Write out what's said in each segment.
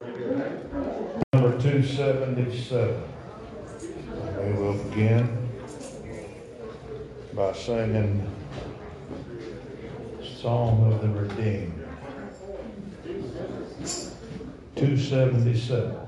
Number 277. We will begin by singing Song of the Redeemed. 277.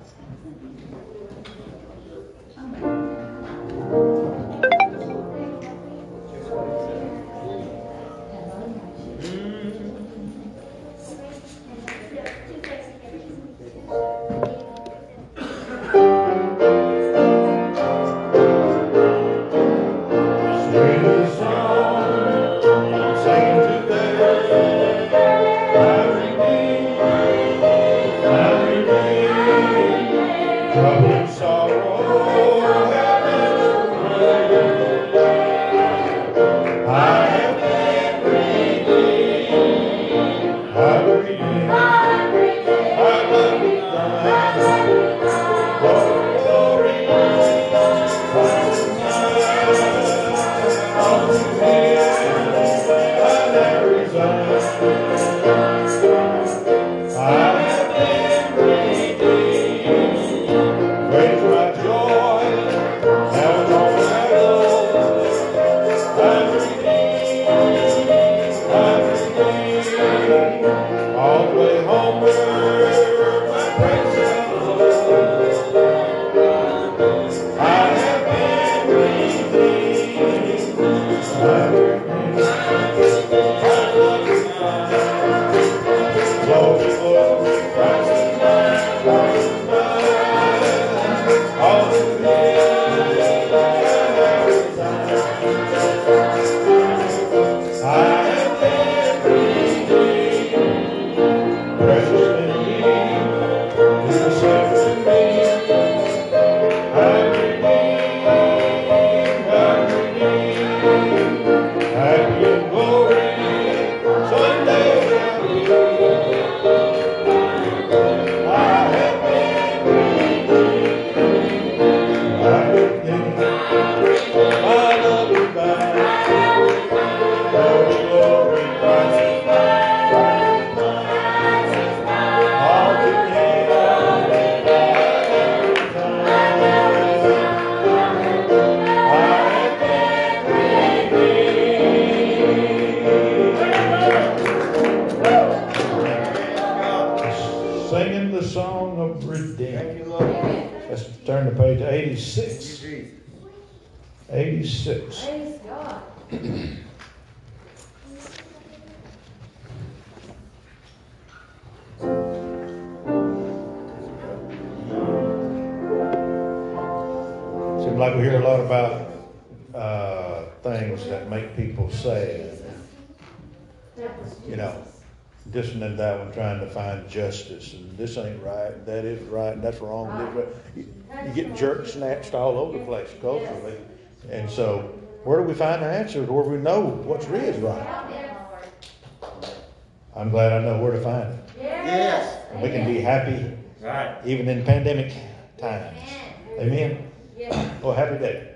Song of redemption. Let's turn to page eighty-six. Eighty-six. Praise God. Seems like we hear a lot about uh, things that make people sad. You know, this one and that one trying to find justice, and this ain't right, that isn't right, and that's wrong. this right. You you get jerk snatched all over the place culturally, and so where do we find the answers? Where we know what's really is right? I'm glad I know where to find it. Yes. And we can be happy Right. even in pandemic times. Amen. Yes. Oh, happy day.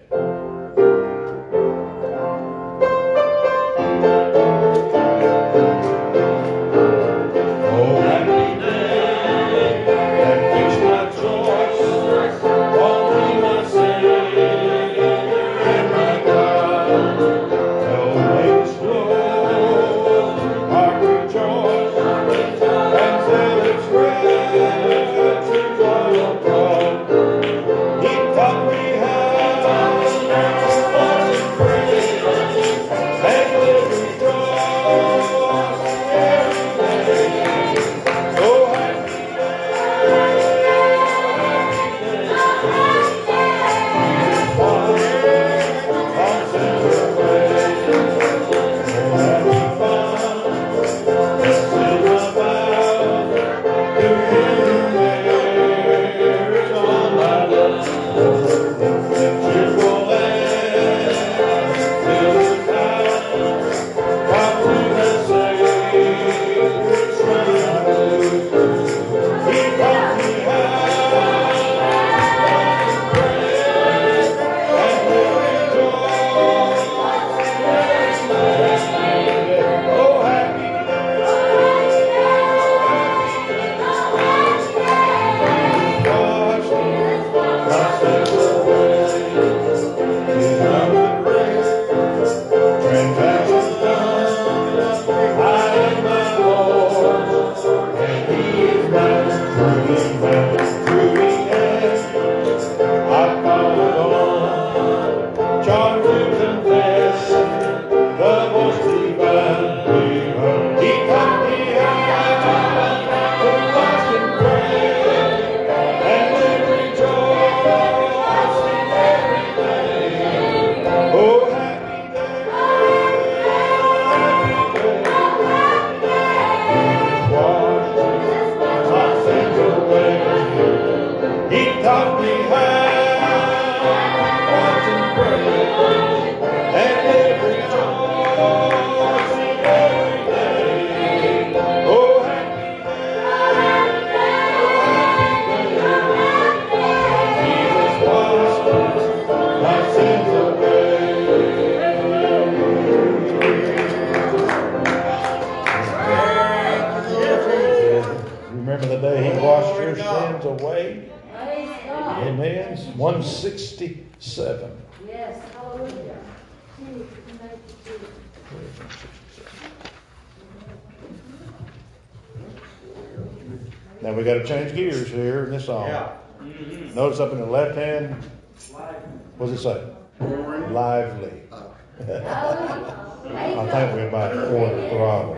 we got to change gears here in this song. Yeah. Mm-hmm. Notice up in the left hand, what does it say? Lively. I think we're about quarter throttle.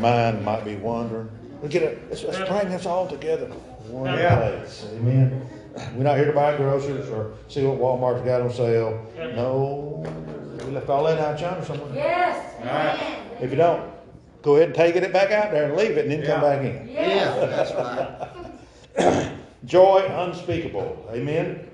Mine might be wandering. We get it. Let's, let's bring this all together. One yeah. place. Amen. We're not here to buy groceries or see what Walmart's got on sale. No. We left all that out, John, or somewhere. Yes. All right. If you don't, go ahead and take it back out there and leave it and then yeah. come back in. Yeah, yeah that's right. Joy unspeakable. Amen.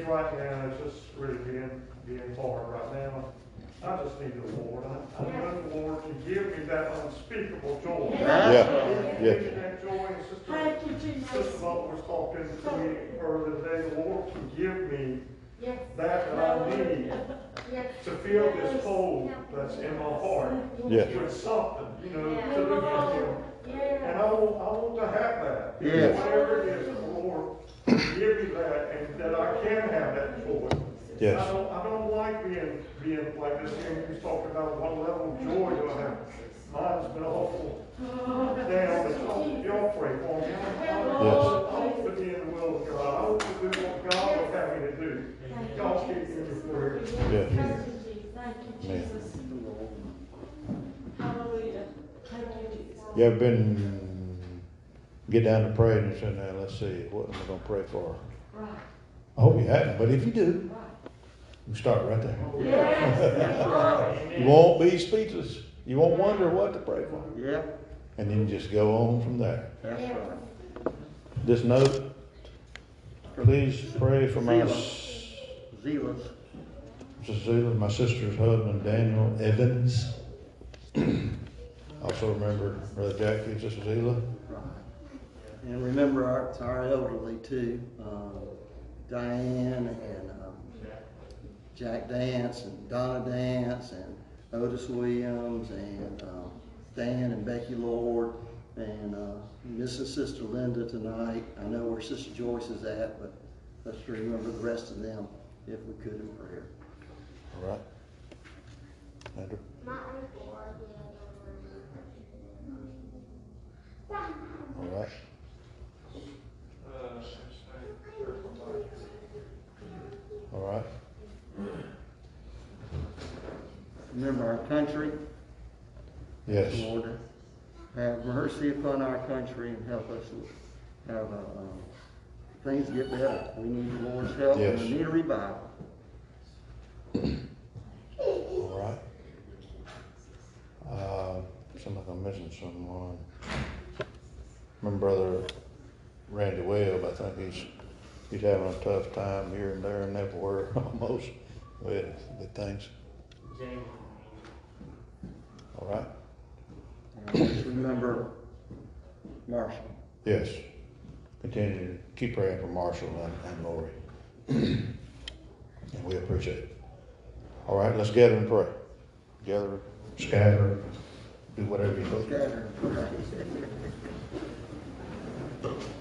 right now, it's just really being, being hard right now. I just need the Lord. I, I want the Lord to give me that unspeakable joy. Yeah. yeah. yeah. Give that joy. And Sister, Sister Butler was talking to me earlier today. The Lord to give me yes. that that I need yes. to fill this hole that's in my heart yes. with something, you know, yeah. to look at Him. Yeah. And I want, I want to have that. Yes. Whatever it is the Lord give me that, and that I can have that joy. Yes. I don't, I don't like being, being like this, here. you was talking about what level of joy do I have? Mine's been awful down, and y'all, y'all pray for me. I I want to be in the will of God, I want to do what God would have me to do. Y'all keep me in your prayers. Yes. Thank you, Thank you, Jesus. Hallelujah. Thank you, Jesus. You ever been, get down to praying and say, now, let's see, what am I gonna pray for? Right, I hope you haven't, but if you do, you start right there. Yes. You won't be speechless. You won't wonder what to pray for. Yeah, And then just go on from there. Yeah. This note, please pray for my. Cecilia, my sister's husband, Daniel Evans. Also remember Brother Jackie, Sister Zila. Right. And remember our, it's our elderly too, um, Diane and, um, Jack Dance and Donna Dance and Otis Williams and, um, Dan and Becky Lord and, uh, missing Sister Linda tonight. I know where Sister Joyce is at, but let's remember the rest of them if we could in prayer. All right. Andrew? All right. All right. Remember our country, Yes. Lord, have mercy upon our country and help us have, uh, um, things get better. We need the Lord's help and we need a revival. All right. Uh, seems like I'm missing someone. Remember Brother Randy Webb, I think he's, he's having a tough time here and there and everywhere almost with, with things. All right? Just remember Marshall. Yes. Continue to keep praying for Marshall and, and Lori. And we appreciate it. All right, let's gather and pray. Gather, scatter, do whatever you need.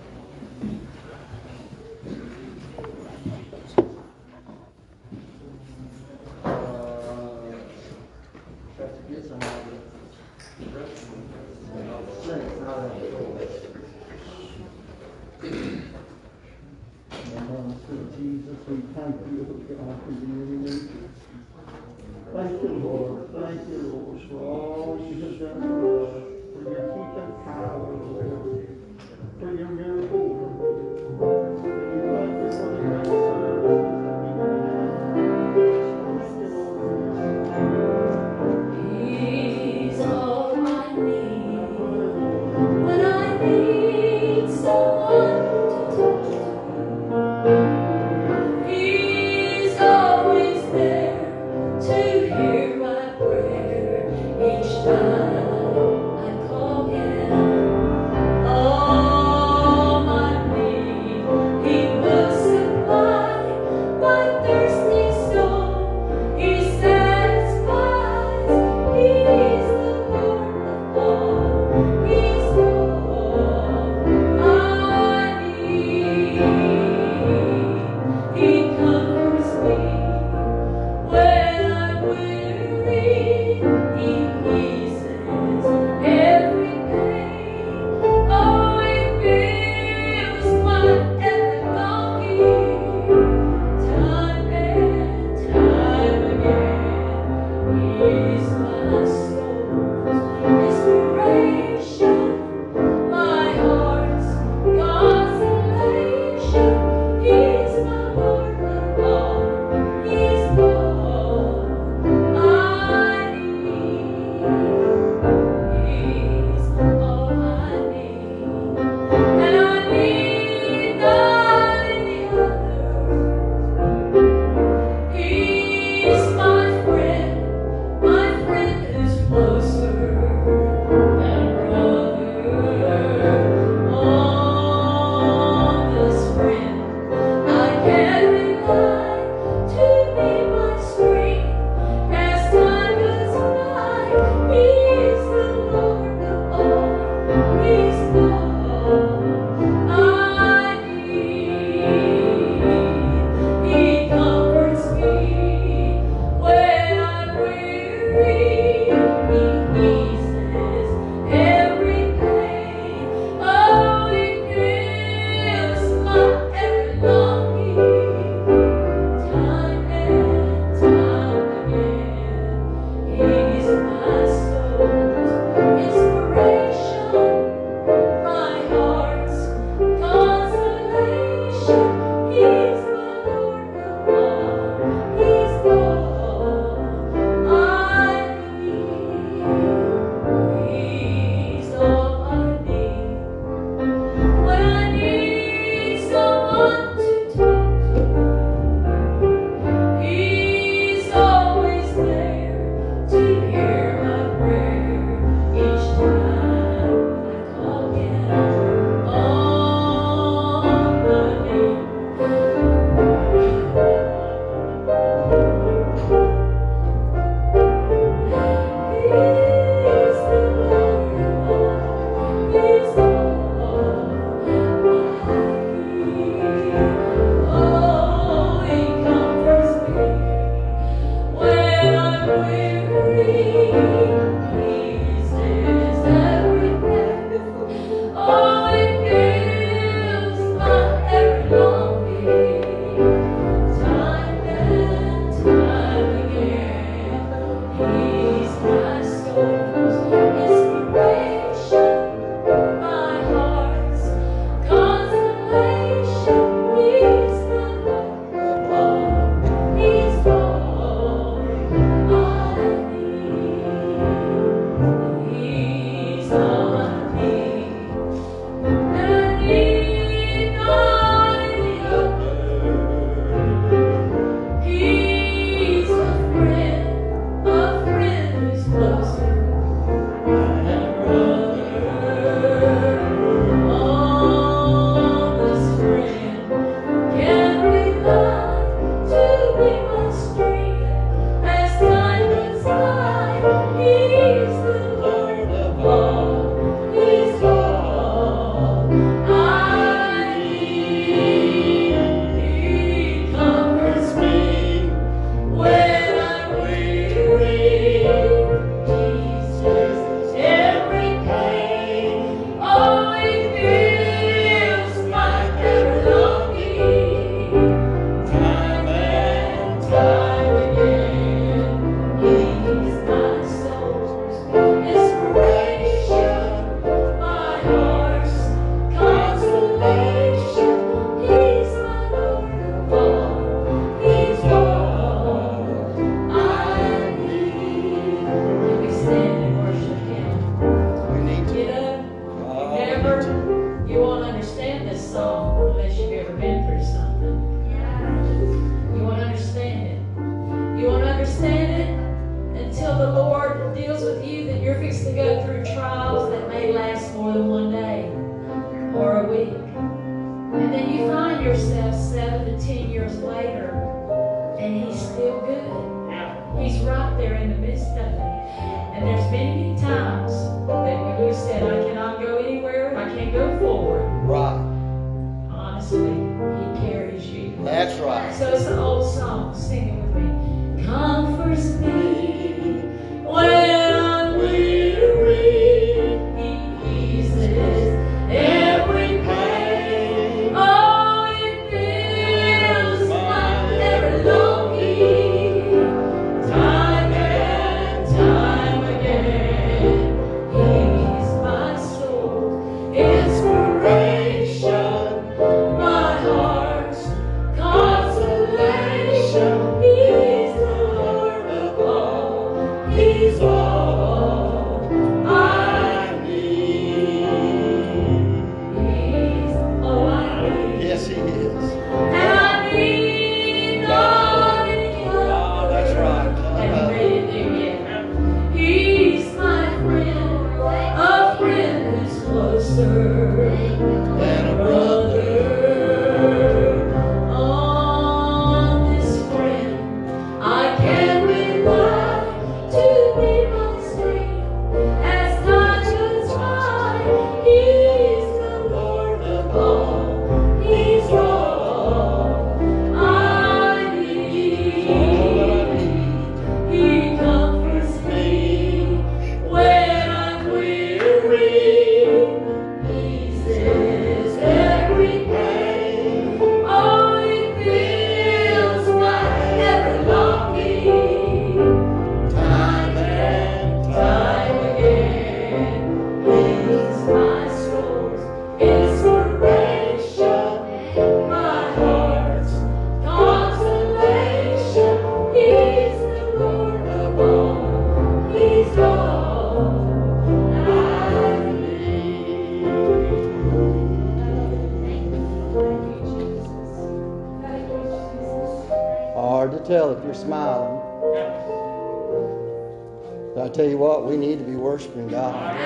Tell you what, we need to be worshiping God.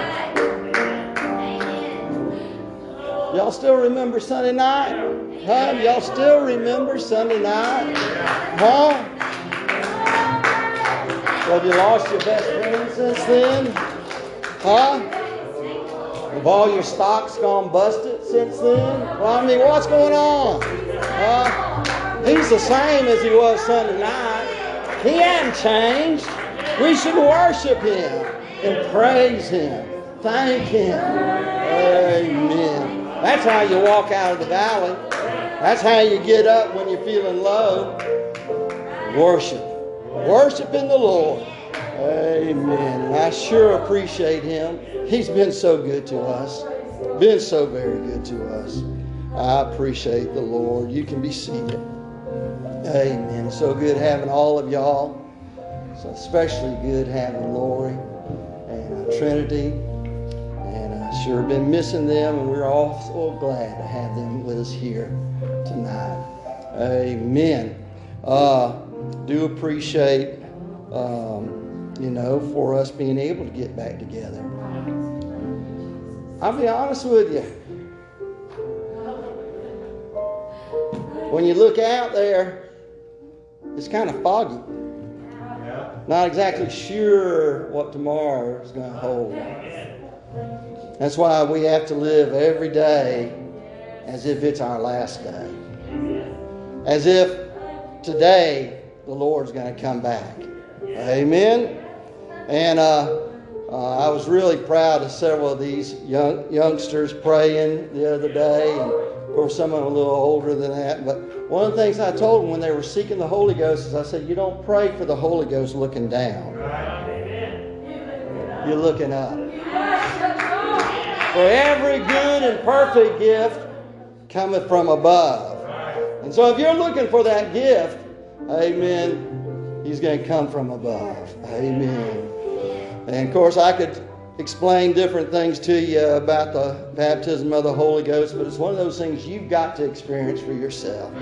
Y'all still remember Sunday night? Huh? Y'all still remember Sunday night? Huh? Have you lost your best friend since then? Huh? Have all your stocks gone busted since then? Well, I mean, what's going on? Huh? He's the same as he was Sunday night. He hasn't changed. We should worship him and praise him. Thank him. Amen. That's how you walk out of the valley. That's how you get up when you're feeling low. Worship. Worship in the Lord. Amen. I sure appreciate him. He's been so good to us. Been so very good to us. I appreciate the Lord. You can be seated. Amen. So good having all of y'all. It's especially good having Lori and uh, Trinity. And I sure been missing them, and we're all so glad to have them with us here tonight. Amen. Uh, do appreciate, um, you know, for us being able to get back together. I'll be honest with you. When you look out there, it's kind of foggy. Not exactly sure what tomorrow is going to hold. That's why we have to live every day as if it's our last day. As if today the Lord's going to come back. Amen. And uh, uh, I was really proud of several of these young youngsters praying the other day, and of course some of them a little older than that. But one of the things I told them when they were seeking the Holy Ghost is I said, "You don't pray for the Holy Ghost looking down. You're looking up. For every good and perfect gift cometh from above. And so if you're looking for that gift, Amen, He's going to come from above. Amen." And of course, I could explain different things to you about the baptism of the Holy Ghost, but it's one of those things you've got to experience for yourself.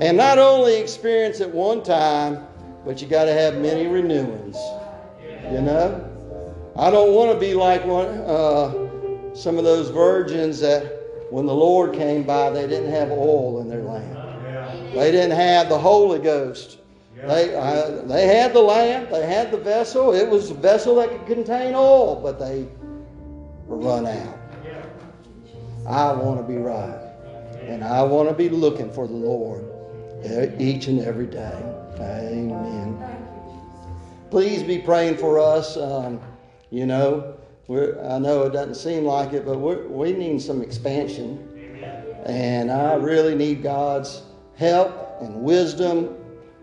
And not only experience it one time, but you got to have many renewings. You know? I don't want to be like one, uh, some of those virgins that when the Lord came by, they didn't have oil in their lamp. They didn't have the Holy Ghost They, uh, they had the lamp, they had the vessel. It was a vessel that could contain oil, but they were run out. I want to be right. And I want to be looking for the Lord each and every day. Amen. Please be praying for us. Um, you know, I know it doesn't seem like it, but we need some expansion. And I really need God's help and wisdom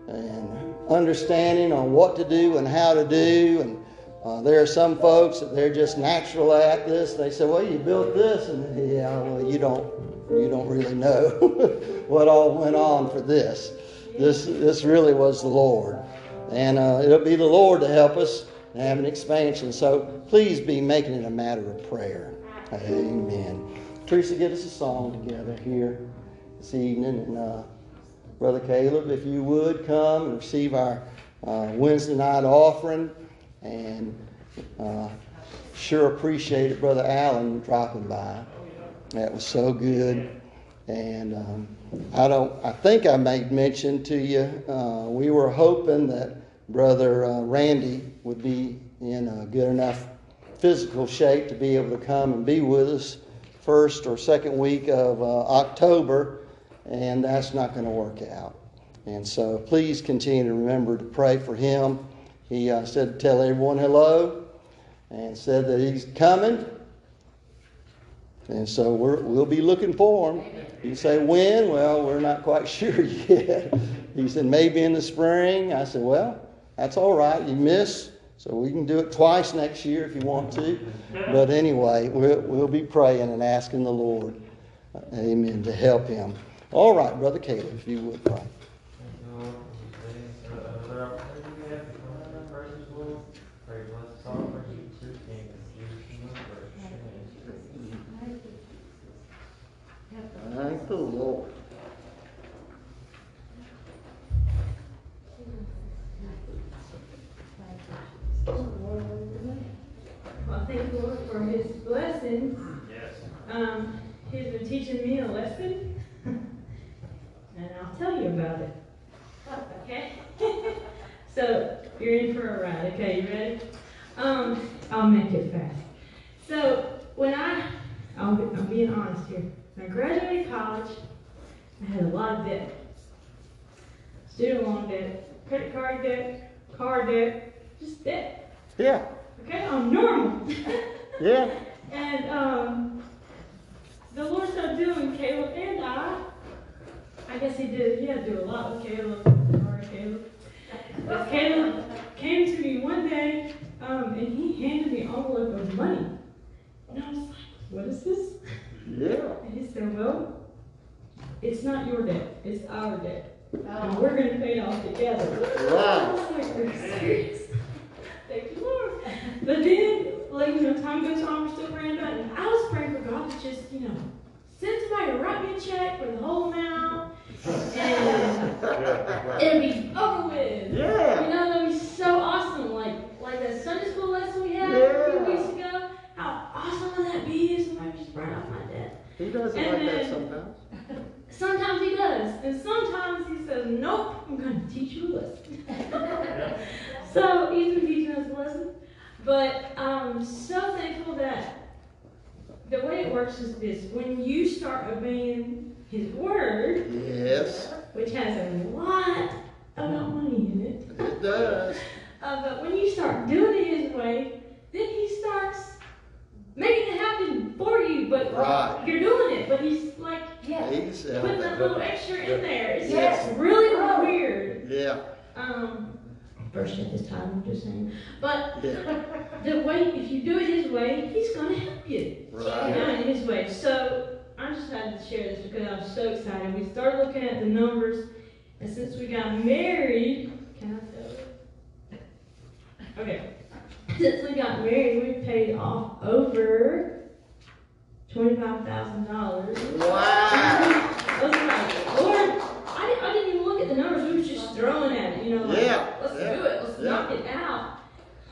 and understanding on what to do and how to do. And uh, there are some folks that they're just natural at this. They say, "Well, you built this," and yeah, well, you don't, you don't really know what all went on for this. This, this really was the Lord, and uh, it'll be the Lord to help us have an expansion. So please be making it a matter of prayer. Amen. Teresa, get us a song together here this evening. And uh, Brother Caleb, if you would come and receive our uh, Wednesday night offering. And uh, sure appreciate it, Brother Allen, dropping by. That was so good. And um, I don't. I think I made mention to you. Uh, we were hoping that Brother uh, Randy would be in a good enough physical shape to be able to come and be with us first or second week of uh, October, and that's not going to work out. And so please continue to remember to pray for him. He uh, said to tell everyone hello and said that he's coming. And so we're, we'll be looking for him. You say when? Well, we're not quite sure yet. He said maybe in the spring. I said, well, that's all right. You miss, so we can do it twice next year if you want to. But anyway, we'll, we'll be praying and asking the Lord, uh, amen, to help him. All right, Brother Caleb, if you would pray. Thank the Lord. Well, thank the Lord for his blessings. Yes. Um, he's been teaching me a lesson, and I'll tell you about it. Okay? so, you're in for a ride. Okay, you ready? Um, I'll make it fast. So, when I, I'll be, I'm being honest here. When I graduated college, I had a lot of debt. Student loan debt, credit card debt, car debt, just debt. Yeah, Okay, I'm normal. yeah. And um, the Lord started doing Caleb and I. I guess he did. He had to do a lot with Caleb. Sorry, Caleb. But Caleb came to me one day, um, and he handed me an envelope of money, and I was like, "What is this?" Yeah. And he said, "Well, it's not your debt; it's our debt, and we're going to pay it off together." Wow. I Right. was like, "Are you serious?" Thank you, Lord. But then, like, you know, time goes on, we're still praying about it. And I was praying for God to just, you know, send somebody to write me a check for the whole amount. And it'll be over with. Yeah. You know, that'd be so awesome. Like, like that Sunday school lesson we had a few weeks ago. How awesome would that be if somebody just write off my debt? He does it And like that sometimes. Sometimes he does, and sometimes he says, "Nope, I'm going to teach you a lesson." so he's been teaching us a lesson, but I'm so thankful that the way it works is this: when you start obeying His word, Yes, which has a lot of money in it, it does. uh, but when you start doing it His way, then He starts making it happen for you. But Right. you're doing it, but He's like, yeah. He's, Putting that little extra in there. It's Yes. just really weird. yeah, Um, first at this time, I'm just saying. But yeah, the way, if you do it his way, he's going to help you. You right. know, in his way. So I just had to share this because I was so excited. We started looking at the numbers, and since we got married, can I tell you? Okay. Since we got married, we paid off over twenty-five thousand dollars. Wow. I was like, Lord, I didn't, I didn't even look at the numbers. We were just throwing at it, you know, like, Yeah, let's yeah, do it, let's yeah. knock it out.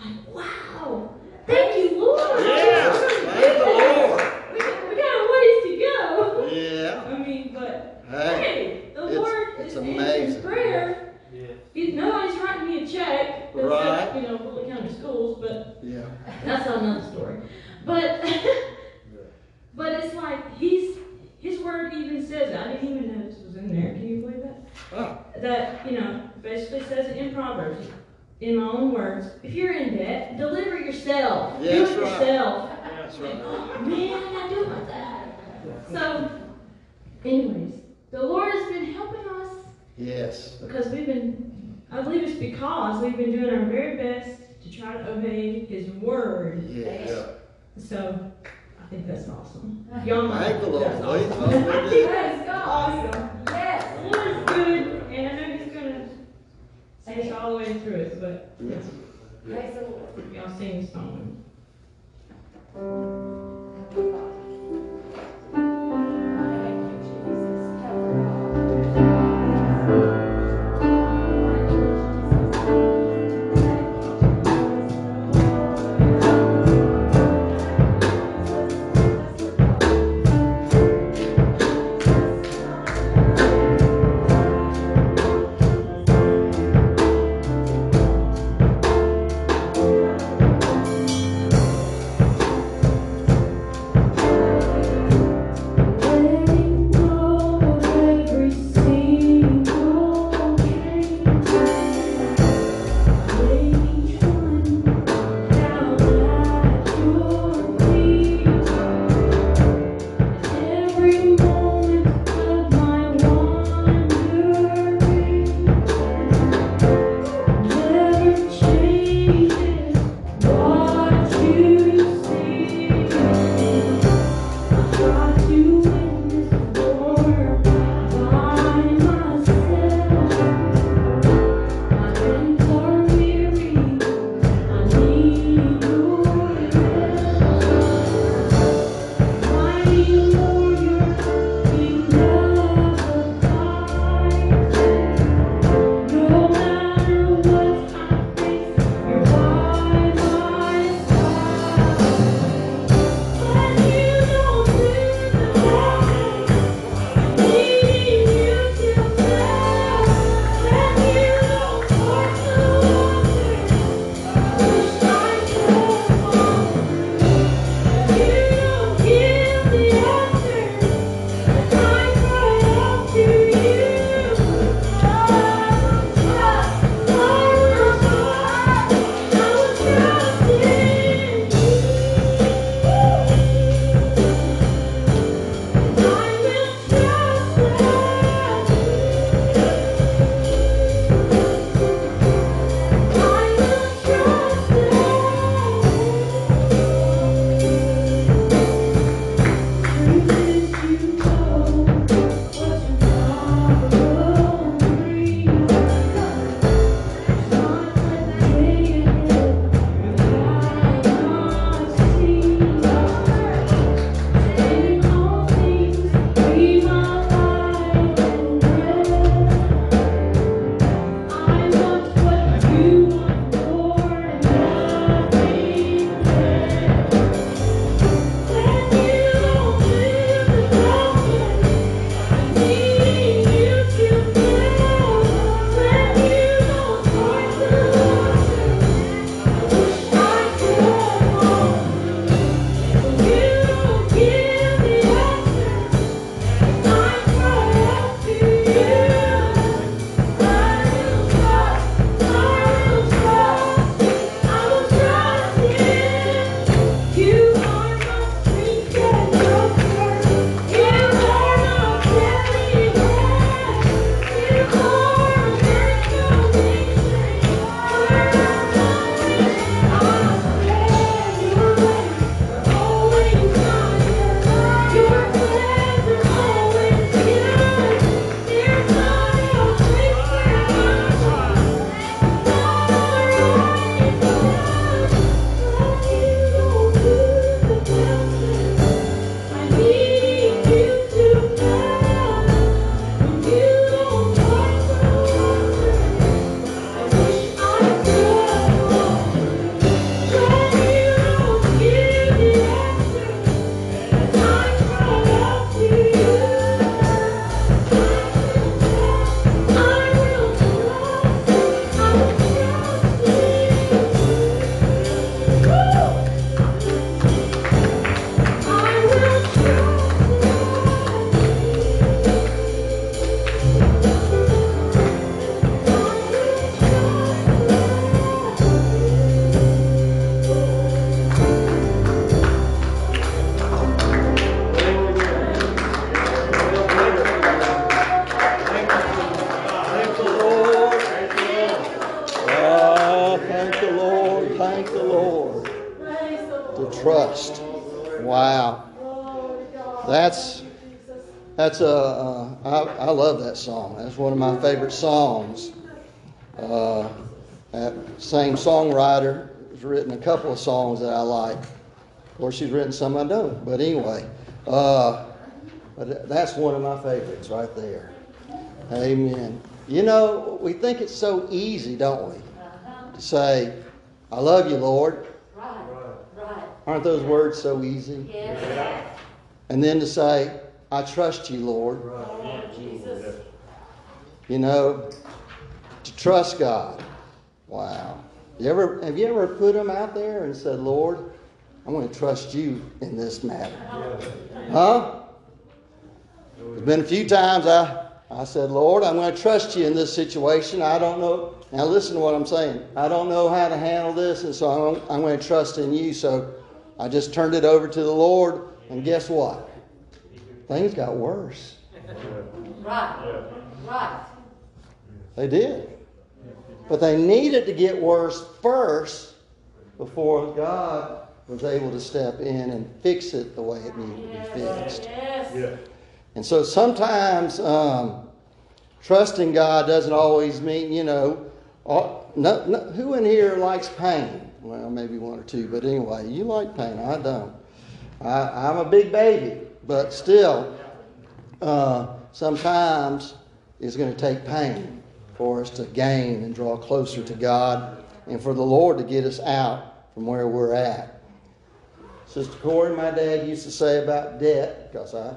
Like, wow, thank you, Lord. Yeah, thank the Lord. We got, we got a ways to go. Yeah. I mean, but Hey, hey, the it's- Lord it's is answering amazing. prayer. Yeah. You know, nobody's writing me a check. except, Right. You know, Fulton County Schools, but Yeah. that's another story. But, but it's like, he's, his word even says, that. I didn't even know this was in there, can you believe that? Oh, That, you know, basically says it in Proverbs, in my own words, if you're in debt, deliver yourself. Do it right. yourself. that's right. Oh, man, I gotta do it myself. So, anyways, the Lord has been helping us Yes. because we've been, I believe it's because we've been doing our very best to try to obey His word. Yes. So, I think that's awesome. Y'all know Thank the Lord. that's Praise awesome. the Lord. I think that's awesome. Yes. The Lord is good, and I know He's gonna see us all the way through it, but Yes. Praise the Lord. y'all sing the song. That's a uh, I, I love that song. That's one of my favorite songs. Uh, that same songwriter has written a couple of songs that I like. Of course, she's written some I don't, but anyway, uh, but that's one of my favorites right there. Amen. You know, we think it's so easy, don't we, to say, "I love you, Lord." Right, right. Aren't those words so easy? Yes. And then to say, I trust you, Lord. You know, to trust God. Wow. You ever have you ever put him out there and said, Lord, I'm going to trust you in this matter? Huh? There's been a few times I, I said, Lord, I'm going to trust you in this situation. I don't know. Now listen to what I'm saying. I don't know how to handle this, and so I'm, I'm going to trust in you. So I just turned it over to the Lord, and guess what? Things got worse. Right, right. They did. But they needed to get worse first before God was able to step in and fix it the way it needed to be fixed. Yes. And so sometimes um, trusting God doesn't always mean, you know, all, no, no, who in here likes pain? Well, maybe one or two, but anyway, you like pain. I don't. I, I'm a big baby, but still, uh, sometimes it's going to take pain for us to gain and draw closer to God and for the Lord to get us out from where we're at. Sister Corey, my dad used to say about debt, because I,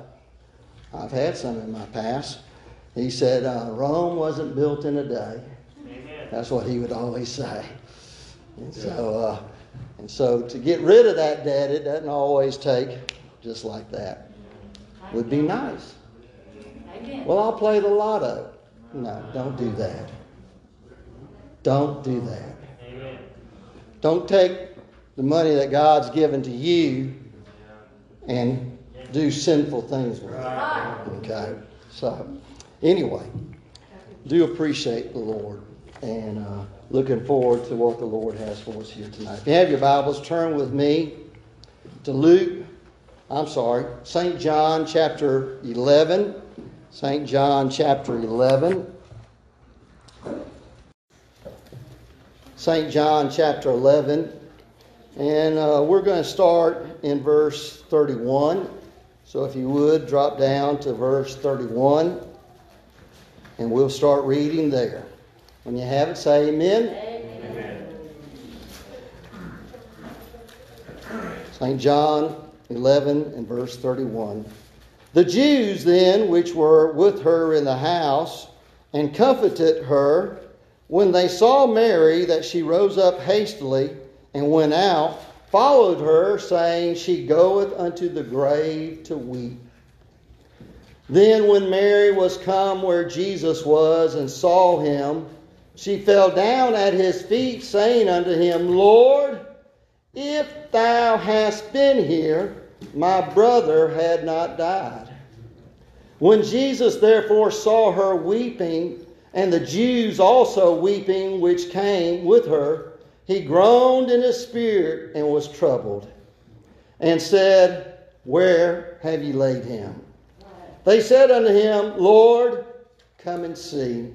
I've had some in my past. He said, uh, Rome wasn't built in a day. Amen. That's what he would always say. And so, uh, and so to get rid of that debt, it doesn't always take just like that. Would be nice. Well, I'll play the lotto. No, don't do that. Don't do that. Don't take the money that God's given to you and do sinful things with it. Okay? So, anyway, do appreciate the Lord and uh, looking forward to what the Lord has for us here tonight. If you have your Bibles, turn with me to Luke, I'm sorry, St. John chapter 11. St. John chapter 11. St. John chapter 11. And uh, we're going to start in verse 31. So if you would, drop down to verse 31. And we'll start reading there. When you have it, say amen. St. John 11 and verse 31. The Jews then, which were with her in the house, and comforted her, when they saw Mary, that she rose up hastily and went out, followed her, saying, She goeth unto the grave to weep. Then, when Mary was come where Jesus was and saw him, she fell down at his feet, saying unto him, Lord, if thou hadst been here, my brother had not died. When Jesus therefore saw her weeping, and the Jews also weeping which came with her, he groaned in his spirit and was troubled, and said, Where have ye laid him? They said unto him, Lord, come and see.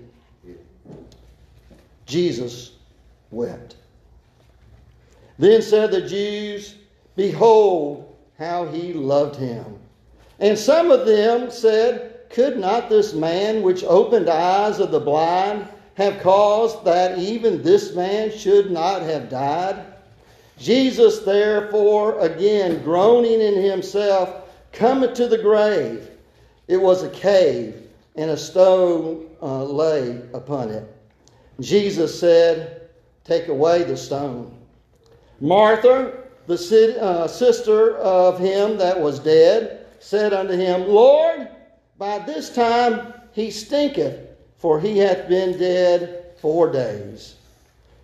Jesus wept. Then said the Jews, Behold, how he loved him. And some of them said, Could not this man which opened eyes of the blind have caused that even this man should not have died? Jesus, therefore, again groaning in himself, cometh to the grave. It was a cave, and a stone uh, lay upon it. Jesus said, Take away the stone. Martha, the uh, sister of him that was dead, said unto him, Lord, by this time he stinketh, for he hath been dead four days.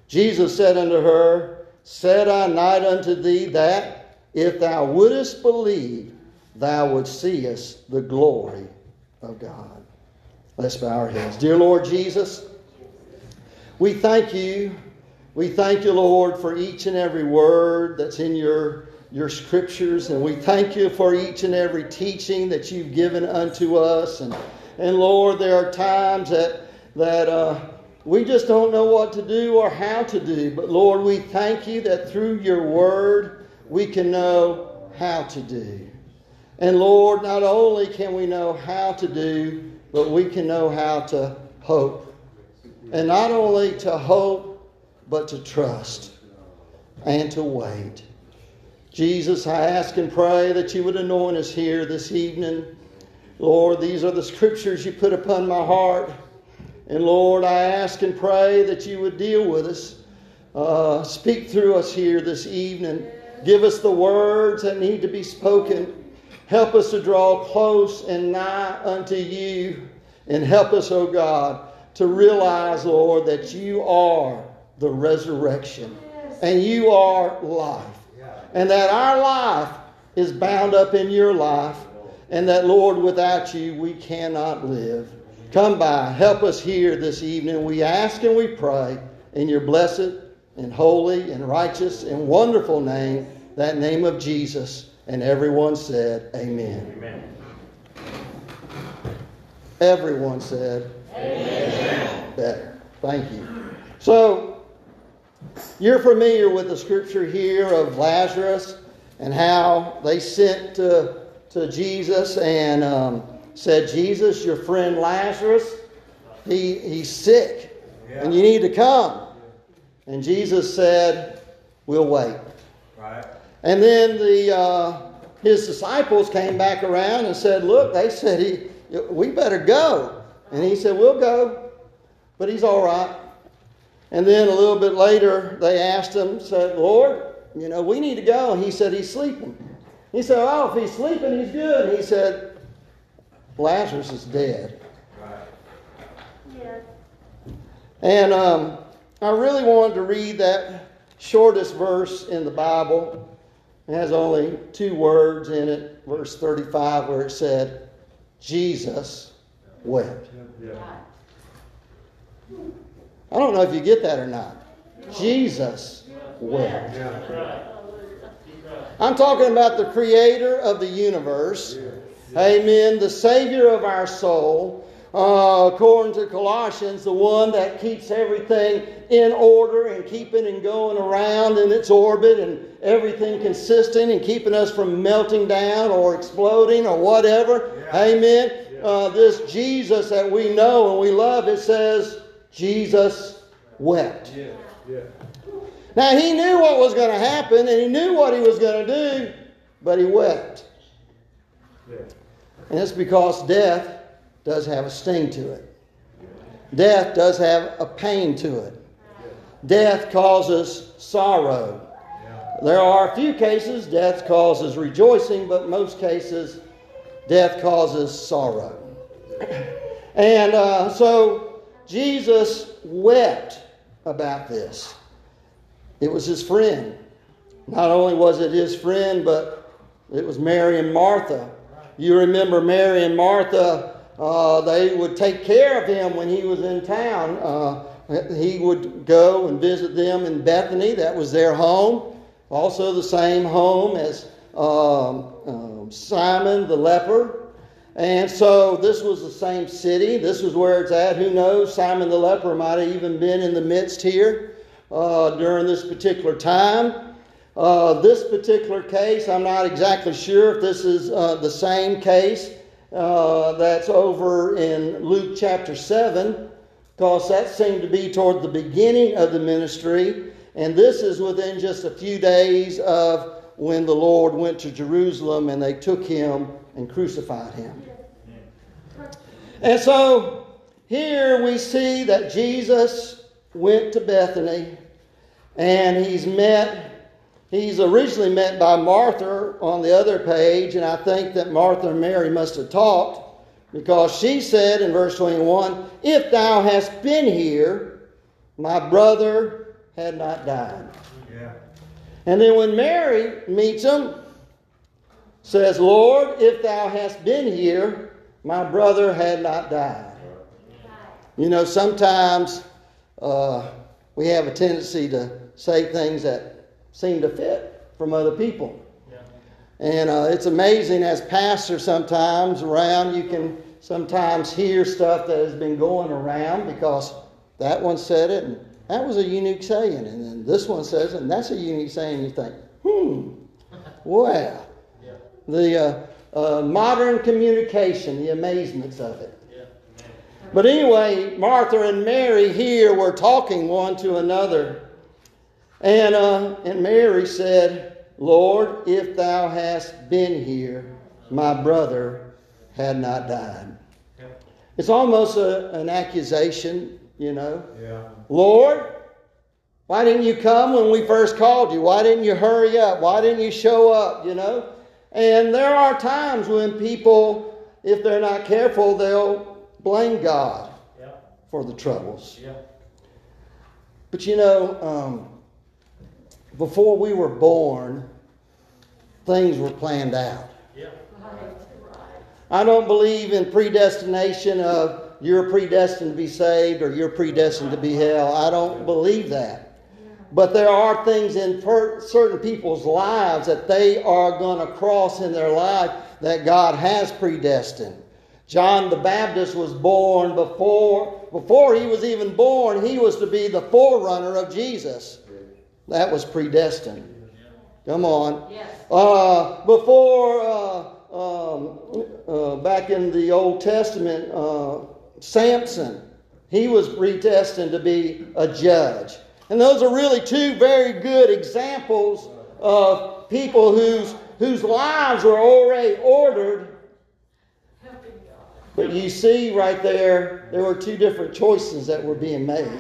Jesus said unto her, Said I not unto thee that, if thou wouldest believe, thou wouldst see us the glory of God? Let's bow our heads. Dear Lord Jesus, we thank you. We thank you, Lord, for each and every word that's in your your scriptures, and we thank you for each and every teaching that you've given unto us. And, and Lord, there are times that, that uh, we just don't know what to do or how to do. But Lord, we thank you that through your word, we can know how to do. And Lord, not only can we know how to do, but we can know how to hope. And not only to hope, but to trust and to wait. Jesus, I ask and pray that you would anoint us here this evening. Lord, these are the scriptures you put upon my heart. And Lord, I ask and pray that you would deal with us. Uh, speak through us here this evening. Give us the words that need to be spoken. Help us to draw close and nigh unto you. And help us, O oh God, to realize, Lord, that you are the resurrection and you are life. And that our life is bound up in your life. And that, Lord, without you, we cannot live. Come by, help us here this evening. We ask and we pray in your blessed and holy and righteous and wonderful name, that name of Jesus. And everyone said, Amen. Amen. Everyone said, Amen. Better. Thank you. So, you're familiar with the scripture here of Lazarus and how they sent to, to Jesus and um, said, Jesus, your friend Lazarus, he, he's sick and you need to come. And Jesus said, We'll wait. Right. And then the, uh, his disciples came back around and said, Look, they said, he, we better go. And he said, We'll go, but he's all right. And then a little bit later, they asked him, said, Lord, you know, we need to go. And he said, He's sleeping. He said, Oh, if he's sleeping, he's good. And he said, Lazarus is dead. Right. And um, I really wanted to read that shortest verse in the Bible. It has only two words in it, verse 35, where it said, Jesus wept. I don't know if you get that or not. Jesus right. I'm talking about the creator of the universe. Amen. The savior of our soul. Uh, according to Colossians, the one that keeps everything in order and keeping and going around in its orbit and everything consistent and keeping us from melting down or exploding or whatever. Yeah. Amen. Uh, this Jesus that we know and we love, it says Jesus wept. Yeah. Yeah. Now he knew what was going to happen and he knew what he was going to do, but he wept. Yeah. And it's because death does have a sting to it. Death does have a pain to it. Death causes sorrow. There are a few cases death causes rejoicing, but most cases death causes sorrow. And uh, so Jesus wept about this. It was his friend. Not only was it his friend, but it was Mary and Martha. You remember Mary and Martha, uh, they would take care of him when he was in town. Uh, he would go and visit them in Bethany, that was their home. Also, the same home as um, um, Simon the leper. And so, this was the same city. This was where it's at. Who knows? Simon the leper might have even been in the midst here uh, during this particular time. Uh, this particular case, I'm not exactly sure if this is uh, the same case uh, that's over in Luke chapter 7, because that seemed to be toward the beginning of the ministry. And this is within just a few days of when the Lord went to Jerusalem and they took him and crucified him. And so here we see that Jesus went to Bethany and he's met, he's originally met by Martha on the other page, and I think that Martha and Mary must have talked because she said in verse 21 If thou hast been here, my brother had not died. Yeah. And then when Mary meets him, says, Lord, if thou hast been here, my brother had not died. You know, sometimes uh, we have a tendency to say things that seem to fit from other people. And uh, it's amazing as pastor sometimes around, you can sometimes hear stuff that has been going around because that one said it and that was a unique saying. And then this one says it and that's a unique saying. You think, hmm, well, the uh, uh, modern communication, the amazements of it. But anyway, Martha and Mary here were talking one to another. And, uh, and Mary said, Lord, if thou hast been here, my brother had not died. It's almost a, an accusation, you know. Yeah. Lord, why didn't you come when we first called you? Why didn't you hurry up? Why didn't you show up, you know? And there are times when people, if they're not careful, they'll blame God Yeah, for the troubles. yeah, But you know, um, before we were born, things were planned out. yeah. I don't believe in predestination of you're predestined to be saved or you're predestined to be hell. I don't believe that. But there are things in per- certain people's lives that they are going to cross in their life that God has predestined. John the Baptist was born before before he was even born, he was to be the forerunner of Jesus. That was predestined. Come on. Yes. Uh, before, uh, um, uh, back in the Old Testament, uh, Samson, he was predestined to be a judge. And those are really two very good examples of people whose, whose lives were already ordered. But you see right there, there were two different choices that were being made.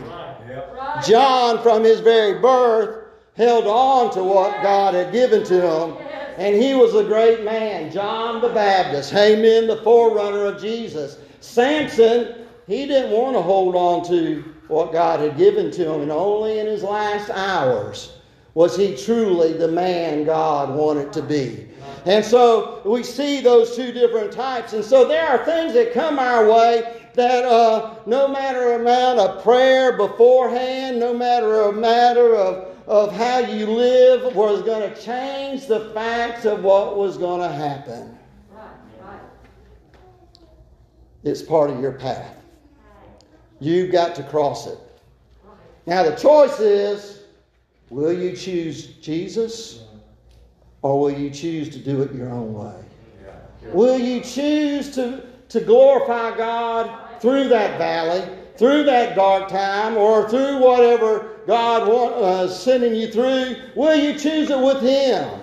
John, from his very birth, held on to what God had given to him. And he was a great man. John the Baptist, amen, the forerunner of Jesus. Samson, he didn't want to hold on to what God had given to him. And only in his last hours was he truly the man God wanted to be. And so we see those two different types. And so there are things that come our way that uh, no matter amount of prayer beforehand, no matter a matter of, of how you live, was going to change the facts of what was going to happen. Right, right. It's part of your path. You've got to cross it. Now the choice is will you choose Jesus or will you choose to do it your own way? Will you choose to, to glorify God through that valley, through that dark time, or through whatever God uh, sending you through? Will you choose it with Him?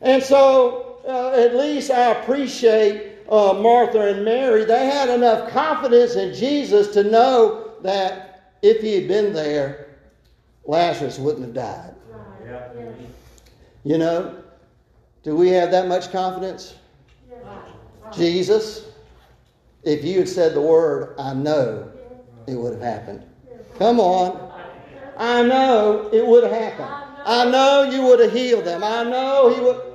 And so, uh, at least I appreciate uh, Martha and Mary. They had enough confidence in Jesus to know that if He had been there, Lazarus wouldn't have died. You know, do we have that much confidence? Jesus, if you had said the word, I know it would have happened. Come on. I know it would have happened. I know you would have healed them. I know he would.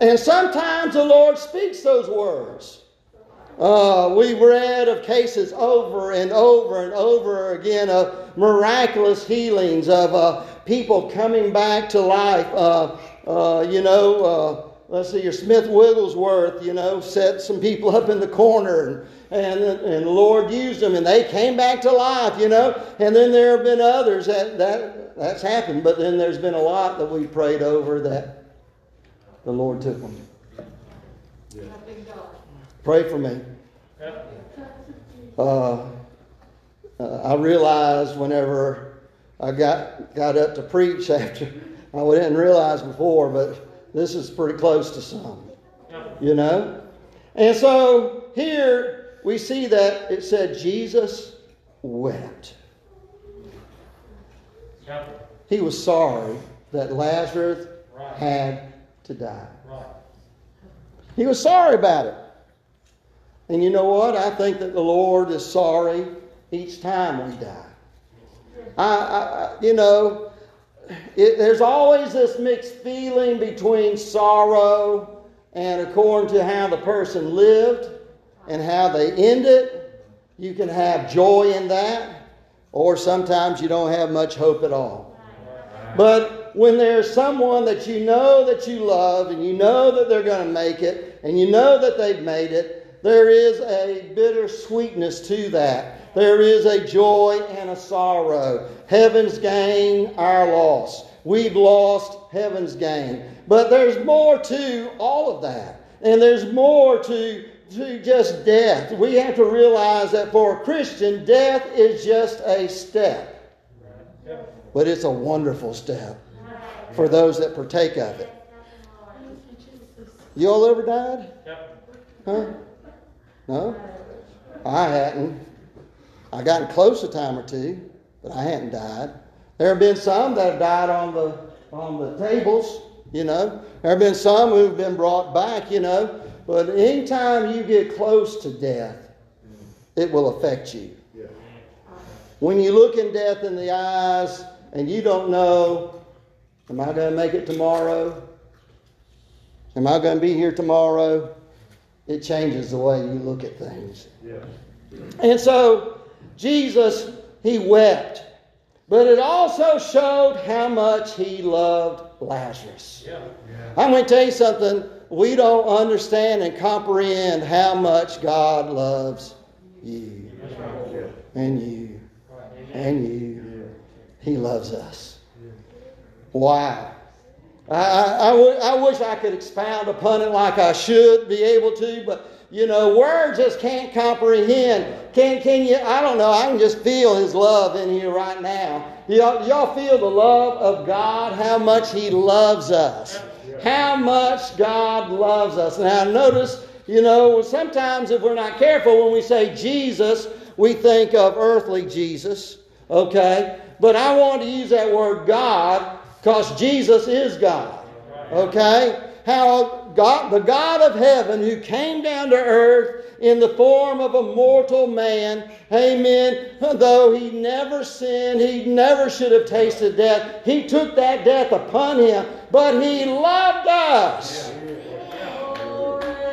And sometimes the Lord speaks those words. Uh, we've read of cases over and over and over again of miraculous healings, of uh, people coming back to life. Uh, uh, you know, uh, let's see, your Smith Wigglesworth, you know, set some people up in the corner and, and, and the Lord used them and they came back to life, you know. And then there have been others that, that that's happened, but then there's been a lot that we prayed over that the Lord took them. Pray for me. Uh, uh, I realized whenever I got got up to preach after I didn't realize before, but this is pretty close to some, you know. And so here we see that it said Jesus wept. He was sorry that Lazarus Right. had to die. Right. He was sorry about it. And you know what? I think that the Lord is sorry each time we die. I, I you know, it, there's always this mixed feeling between sorrow and according to how the person lived and how they ended. You can have joy in that, or sometimes you don't have much hope at all. But when there's someone that you know that you love and you know that they're going to make it and you know that they've made it, there is a bitter sweetness to that. There is a joy and a sorrow. Heaven's gain, our loss. We've lost heaven's gain. But there's more to all of that. And there's more to, to just death. We have to realize that for a Christian, death is just a step. But it's a wonderful step for those that partake of it. You all ever died? Yep. Huh? No? I hadn't. I gotten close a time or two, but I hadn't died. There have been some that have died on the on the tables, you know. There have been some who've been brought back, you know. But anytime you get close to death, it will affect you. When you look in death in the eyes and you don't know, am I going to make it tomorrow? Am I going to be here tomorrow? It changes the way you look at things. Yeah. And so Jesus, he wept. But it also showed how much he loved Lazarus. Yeah. I'm going to tell you something. We don't understand and comprehend how much God loves you and you and you. He loves us. Wow. I, wish I could expound upon it like I should be able to, but you know, words just can't comprehend. Can, can you? I don't know. I can just feel His love in here right now. Y'all, y'all feel the love of God, how much He loves us. How much God loves us. Now, notice, you know, sometimes if we're not careful, when we say Jesus, we think of earthly Jesus, okay? But I want to use that word God because Jesus is God, okay? How God, the God of heaven who came down to earth in the form of a mortal man, amen, though he never sinned, he never should have tasted death, he took that death upon him, but he loved us.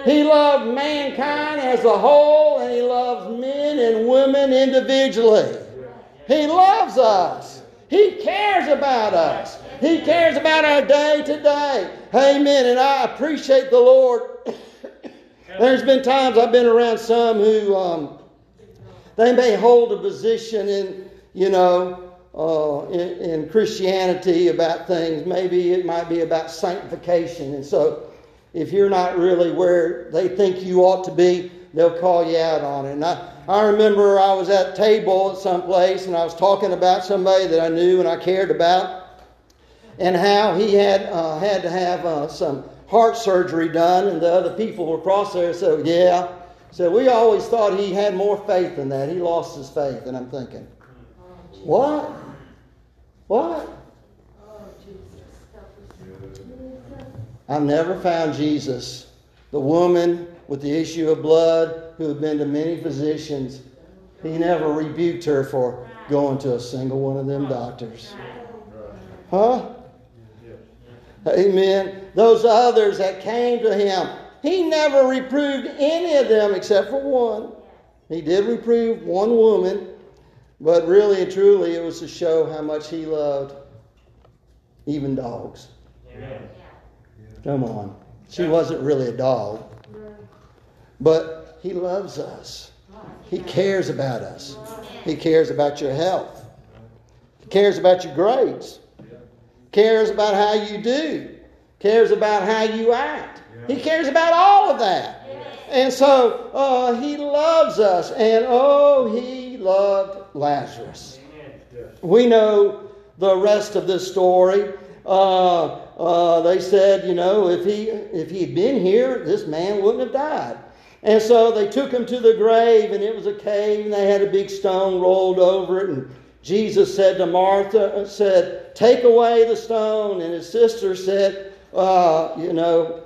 He loved mankind as a whole, and he loves men and women individually. He loves us. He cares about us. He cares about our day to day. Amen. And I appreciate the Lord. There's been times I've been around some who um, they may hold a position in, you know, uh, in, in Christianity about things. Maybe it might be about sanctification. And so if you're not really where they think you ought to be, they'll call you out on it. And I, I remember I was at a table at some place and I was talking about somebody that I knew and I cared about and how he had uh, had to have uh, some heart surgery done, and the other people were across there. So yeah, so we always thought he had more faith than that. He lost his faith, and I'm thinking, what? What? I've never found Jesus, the woman with the issue of blood who had been to many physicians. He never rebuked her for going to a single one of them doctors. Huh? Amen. Those others that came to him, he never reproved any of them except for one. He did reprove one woman, but really and truly it was to show how much he loved even dogs. Amen. Come on. She wasn't really a dog, but he loves us. He cares about us. He cares about your health. He cares about your grades cares about how you do, cares about how you act. He cares about all of that. And so uh, he loves us, and oh, he loved Lazarus. We know the rest of this story. Uh, uh, they said, you know, if he if he had been here, this man wouldn't have died. And so they took him to the grave, and it was a cave, and they had a big stone rolled over it, and Jesus said to Martha, said, Take away the stone. And his sister said, uh, You know,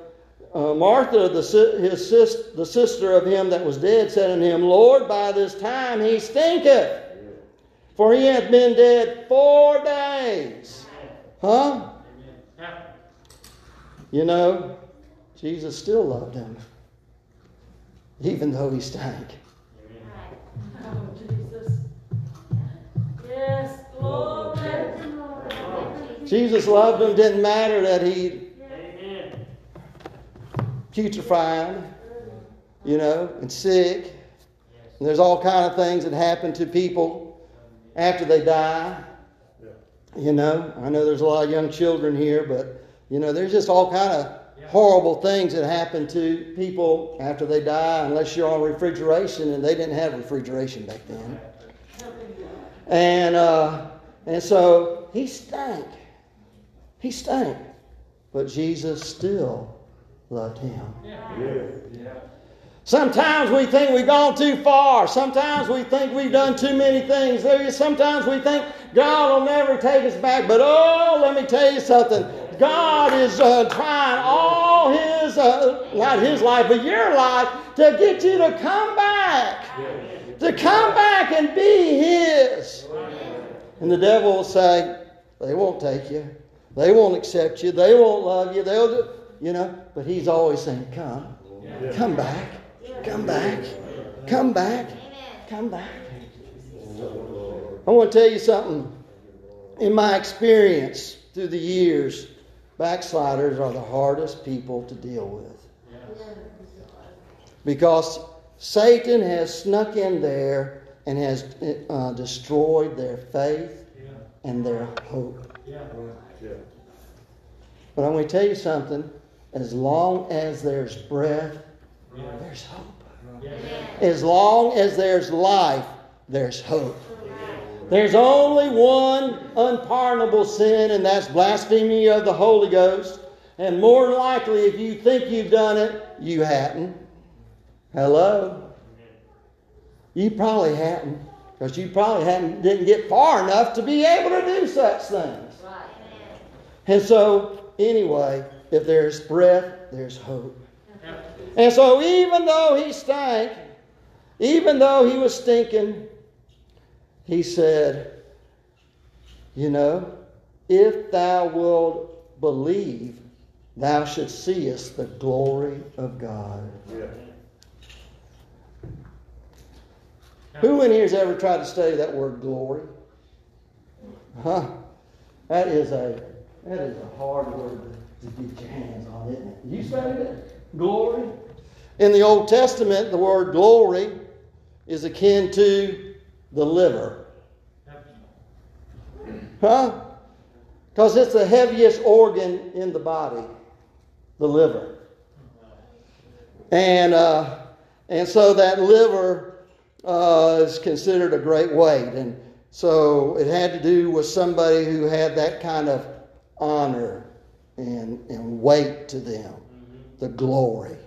uh, Martha, the, his sis, the sister of him that was dead, said unto him, Lord, by this time he stinketh, for he hath been dead four days. Huh? You know, Jesus still loved him, even though he stank. Jesus loved them. Didn't matter that he putrefied, you know, and sick. And there's all kind of things that happen to people after they die. You know, I know there's a lot of young children here, but you know, there's just all kind of horrible things that happen to people after they die, unless you're on refrigeration, and they didn't have refrigeration back then. And uh, and so he stank. He stank, but Jesus still loved him. Sometimes we think we've gone too far. Sometimes we think we've done too many things. Sometimes we think God will never take us back. But oh, let me tell you something. God is uh, trying all His, uh, not His life, but your life, to get you to come back. To come back and be His. And the devil will say, they won't take you. They won't accept you. They won't love you. They'll do, you know. But He's always saying, come. Come back. Come back. Come back. Come back. I want to tell you something. In my experience through the years, backsliders are the hardest people to deal with. Because Satan has snuck in there and has uh, destroyed their faith and their hope. But I'm going to tell you something. As long as there's breath, there's hope. As long as there's life, there's hope. There's only one unpardonable sin, and that's blasphemy of the Holy Ghost. And more than likely, if you think you've done it, you hadn't. Hello? You probably hadn't, because you probably hadn't didn't get far enough to be able to do such things. And so, anyway, if there's breath, there's hope. And so, even though he stank, even though he was stinking, he said, You know, if thou wilt believe, thou shouldst seest the glory of God. Who in here has ever tried to study that word glory? Huh? That is a that is a hard word to get your hands on, isn't it? You studied it? Glory? In the Old Testament, the word glory is akin to the liver. Huh? Because it's the heaviest organ in the body, the liver. And, uh, and so that liver uh, is considered a great weight. And so it had to do with somebody who had that kind of honor and, and weight to them, the glory.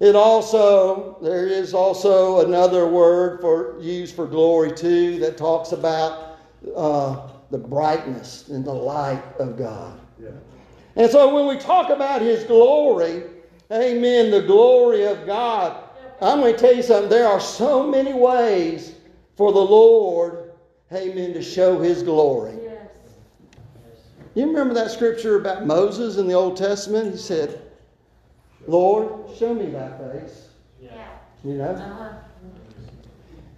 It also, there is also another word for used for glory too that talks about uh, the brightness and the light of God. And so when we talk about His glory, amen, the glory of God, I'm going to tell you something. There are so many ways for the Lord, amen, to show His glory. You remember that scripture about Moses in the Old Testament? He said, Lord, show me thy face. You know? Uh-huh.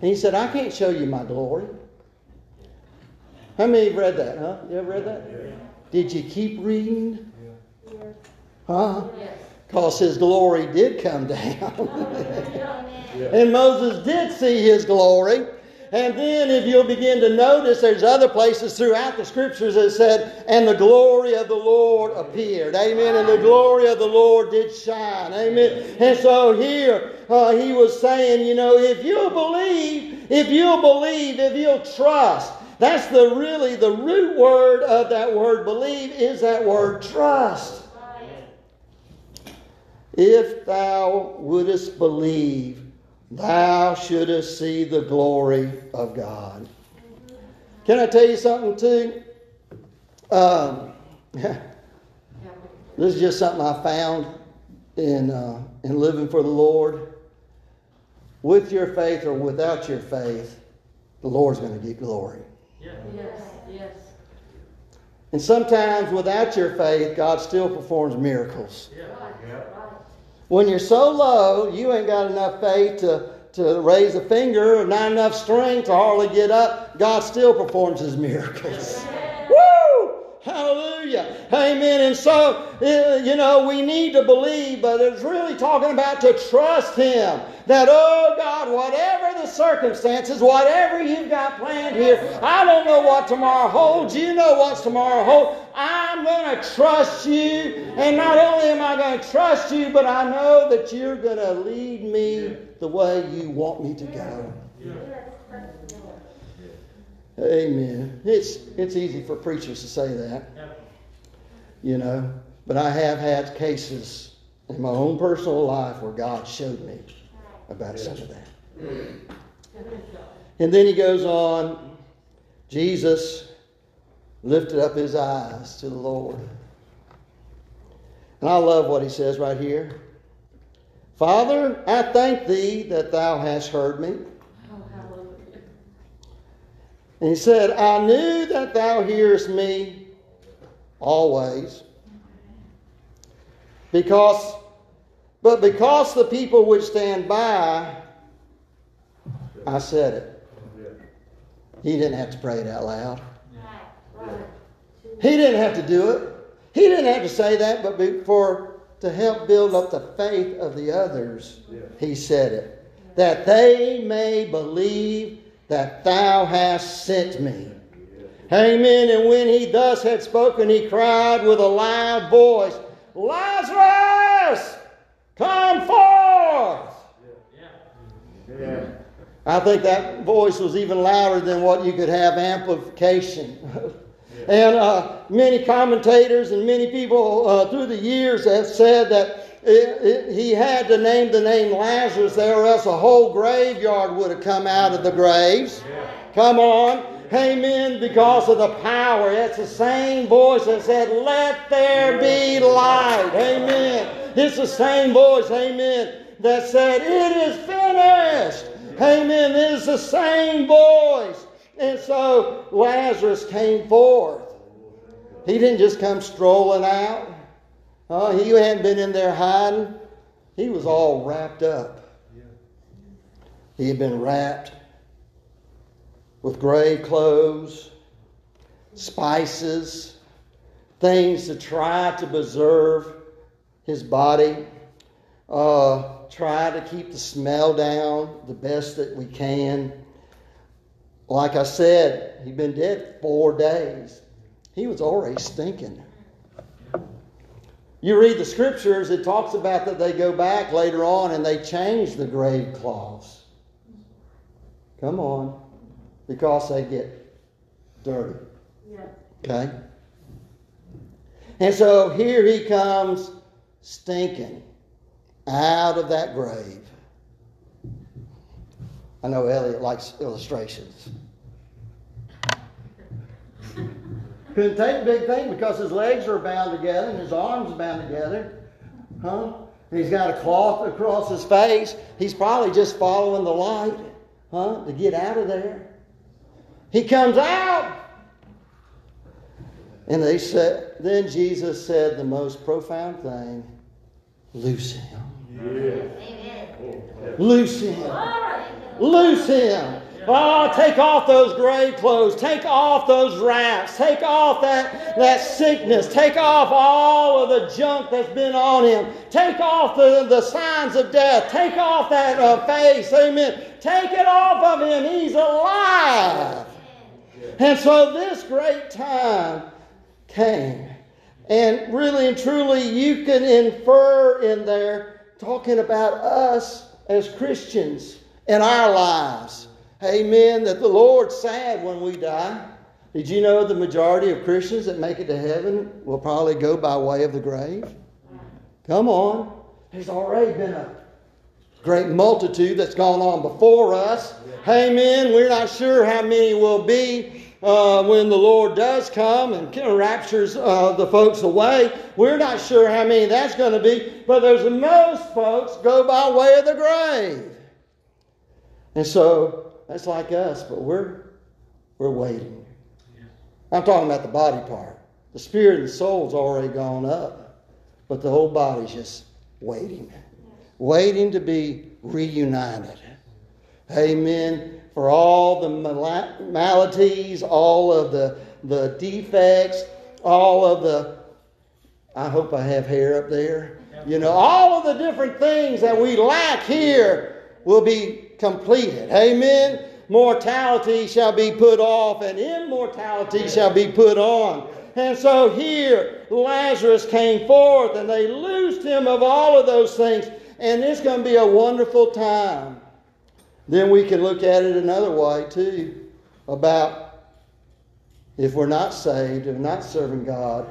And he said, I can't show you my glory. How many have read that, huh? You ever read that? Did you keep reading? Huh? Because his glory did come down. and Moses did see his glory. And then, if you'll begin to notice, there's other places throughout the scriptures that said, and the glory of the Lord appeared. Amen. And the glory of the Lord did shine. Amen. And so here, uh, he was saying, you know, if you'll believe, if you'll believe, if you'll trust, that's the really the root word of that word believe is that word trust. If thou wouldest believe, thou shouldest see the glory of God. Can I tell you something too? Um, this is just something I found in uh, in living for the Lord. With your faith or without your faith, the Lord's going to get glory. Yes, yes. And sometimes without your faith, God still performs miracles. When you're so low, you ain't got enough faith to, to raise a finger or not enough strength to hardly get up, God still performs his miracles. Woo! Hallelujah. Amen. And so, uh, you know, we need to believe, but it's really talking about to trust Him. That, oh God, whatever the circumstances, whatever you've got planned here, I don't know what tomorrow holds. You know what's tomorrow holds. I'm going to trust you. And not only am I going to trust you, but I know that you're going to lead me the way you want me to go. Amen. It's it's easy for preachers to say that. You know, but I have had cases in my own personal life where God showed me about some of that. And then he goes on, Jesus lifted up his eyes to the Lord. And I love what he says right here. Father, I thank thee that thou hast heard me. Oh. And he said, I knew that thou hearest me always. Because, but because the people which stand by, I said it. He didn't have to pray it out loud. He didn't have to do it. He didn't have to say that, but for to help build up the faith of the others, he said it. That they may believe that thou hast sent me. Amen. And when he thus had spoken, he cried with a loud voice, Lazarus, come forth. I think that voice was even louder than what you could have amplification. and uh, many commentators and many people uh, through the years have said that it, it, he had to name the name Lazarus there, or else a whole graveyard would have come out of the graves. Come on. Amen. Because of the power. It's the same voice that said, Let there be light. Amen. It's the same voice. Amen. That said, It is finished. Amen. It is the same voice. And so Lazarus came forth. He didn't just come strolling out. Uh, he hadn't been in there hiding. He was all wrapped up. He had been wrapped with grave clothes, spices, things to try to preserve his body, uh, try to keep the smell down the best that we can. Like I said, he'd been dead four days. He was already stinking. You read the scriptures, it talks about that they go back later on and they change the grave cloths. Come on. Because they get dirty. Yeah. Okay? And so here he comes stinking out of that grave. I know Elliot likes illustrations. Couldn't take a big thing because his legs are bound together and his arms are bound together. Huh? And he's got a cloth across his face. He's probably just following the light, huh? To get out of there. He comes out. And they said, then Jesus said the most profound thing loose him. Loose him. Loose him. Oh, take off those grave clothes. Take off those wraps. Take off that, that sickness. Take off all of the junk that's been on him. Take off the, the signs of death. Take off that uh, face. Amen. Take it off of him. He's alive. And so this great time came. And really and truly, you can infer in there talking about us as Christians in our lives. Amen. That the Lord's sad when we die. Did you know the majority of Christians that make it to heaven will probably go by way of the grave? Come on. There's already been a great multitude that's gone on before us. Amen. We're not sure how many will be uh, when the Lord does come and raptures uh, the folks away. We're not sure how many that's going to be, but there's most folks go by way of the grave. And so that's like us, but we're we're waiting. I'm talking about the body part. The spirit and the soul's already gone up, but the whole body's just waiting, waiting to be reunited. Amen. For all the mal- maladies, all of the, the defects, all of the, I hope I have hair up there. You know, all of the different things that we lack here will be completed. Amen. Mortality shall be put off, and immortality shall be put on. And so here, Lazarus came forth, and they loosed him of all of those things, and it's going to be a wonderful time. Then we can look at it another way, too, about if we're not saved, if not serving God,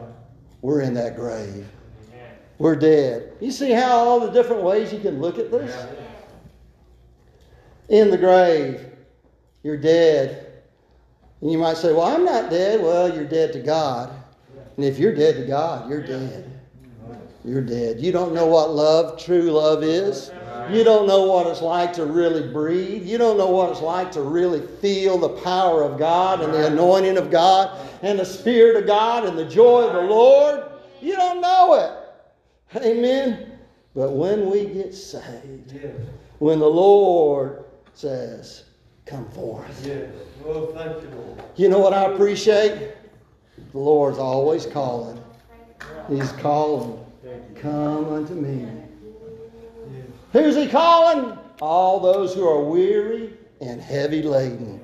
we're in that grave. Amen. We're dead. You see how all the different ways you can look at this? In the grave, you're dead. And you might say, Well, I'm not dead. Well, you're dead to God. And if you're dead to God, you're dead. You're dead. You don't know what love, true love is. You don't know what it's like to really breathe. You don't know what it's like to really feel the power of God and the anointing of God and the Spirit of God and the joy of the Lord. You don't know it. Amen. But when we get saved, when the Lord says, Come forth. You know what I appreciate? The Lord's always calling. He's calling. Come unto me. Who's he calling? All those who are weary and heavy laden.